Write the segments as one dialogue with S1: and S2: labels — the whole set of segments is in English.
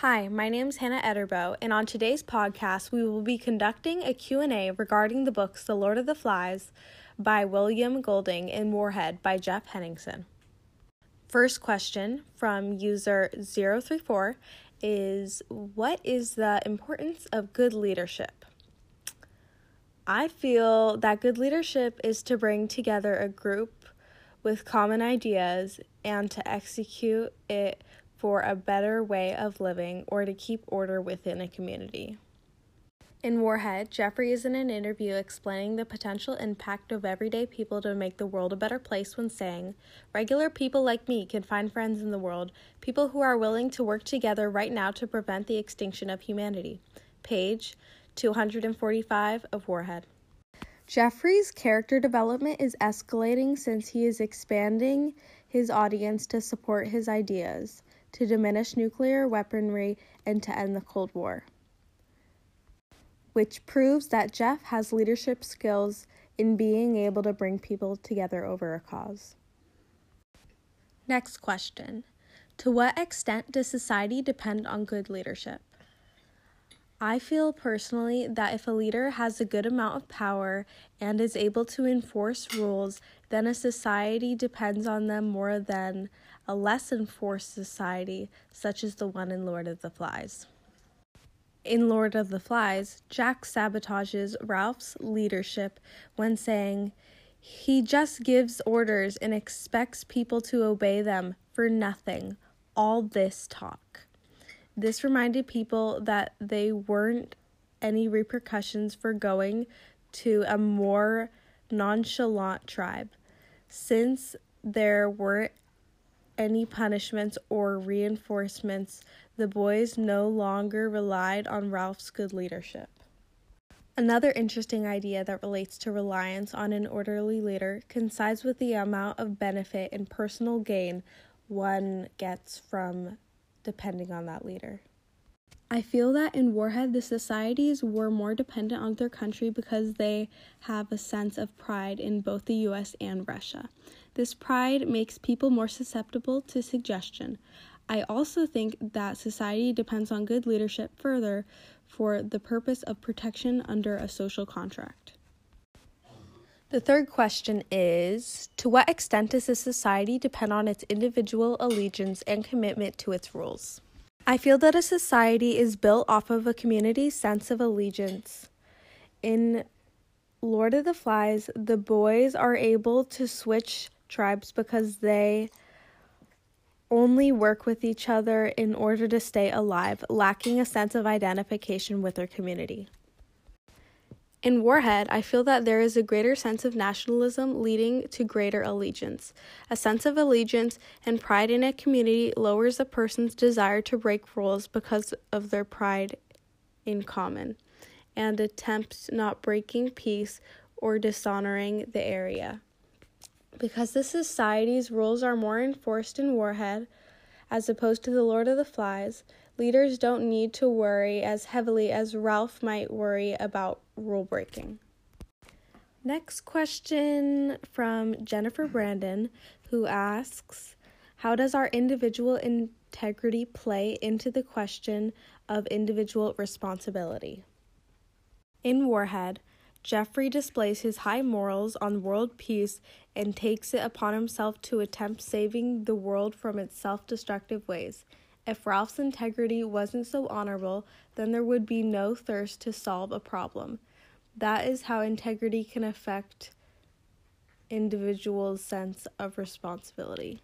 S1: Hi, my name is Hannah Ederbo, and on today's podcast, we will be conducting a Q&A regarding the books The Lord of the Flies by William Golding and Warhead by Jeff Henderson. First question from user 034 is What is the importance of good leadership? I feel that good leadership is to bring together a group with common ideas and to execute it for a better way of living or to keep order within a community. In Warhead, Jeffrey is in an interview explaining the potential impact of everyday people to make the world a better place when saying, Regular people like me can find friends in the world, people who are willing to work together right now to prevent the extinction of humanity. Page 245 of Warhead. Jeffrey's character development is escalating since he is expanding his audience to support his ideas to diminish nuclear weaponry and to end the Cold War, which proves that Jeff has leadership skills in being able to bring people together over a cause. Next question To what extent does society depend on good leadership? I feel personally that if a leader has a good amount of power and is able to enforce rules, then a society depends on them more than a less enforced society, such as the one in Lord of the Flies. In Lord of the Flies, Jack sabotages Ralph's leadership when saying, he just gives orders and expects people to obey them for nothing. All this talk. This reminded people that they weren't any repercussions for going to a more nonchalant tribe, since there weren't any punishments or reinforcements, the boys no longer relied on Ralph's good leadership. Another interesting idea that relates to reliance on an orderly leader coincides with the amount of benefit and personal gain one gets from depending on that leader. I feel that in Warhead, the societies were more dependent on their country because they have a sense of pride in both the US and Russia. This pride makes people more susceptible to suggestion. I also think that society depends on good leadership further for the purpose of protection under a social contract. The third question is To what extent does a society depend on its individual allegiance and commitment to its rules? I feel that a society is built off of a community's sense of allegiance. In Lord of the Flies, the boys are able to switch tribes because they only work with each other in order to stay alive, lacking a sense of identification with their community. In Warhead, I feel that there is a greater sense of nationalism leading to greater allegiance. A sense of allegiance and pride in a community lowers a person's desire to break rules because of their pride in common and attempts not breaking peace or dishonoring the area. Because the society's rules are more enforced in Warhead as opposed to the Lord of the Flies, leaders don't need to worry as heavily as Ralph might worry about rule breaking. Next question from Jennifer Brandon, who asks How does our individual integrity play into the question of individual responsibility? In Warhead, Jeffrey displays his high morals on world peace and takes it upon himself to attempt saving the world from its self destructive ways. If Ralph's integrity wasn't so honorable, then there would be no thirst to solve a problem. That is how integrity can affect individuals' sense of responsibility.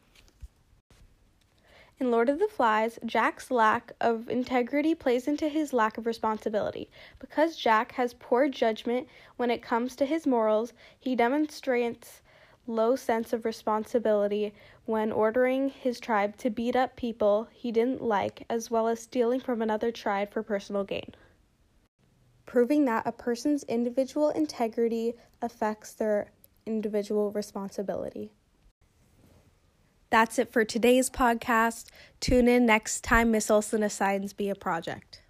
S1: In Lord of the Flies, Jack's lack of integrity plays into his lack of responsibility. Because Jack has poor judgment when it comes to his morals, he demonstrates low sense of responsibility when ordering his tribe to beat up people he didn't like, as well as stealing from another tribe for personal gain. Proving that a person's individual integrity affects their individual responsibility. That's it for today's podcast. Tune in next time Miss Olson assigns me a project.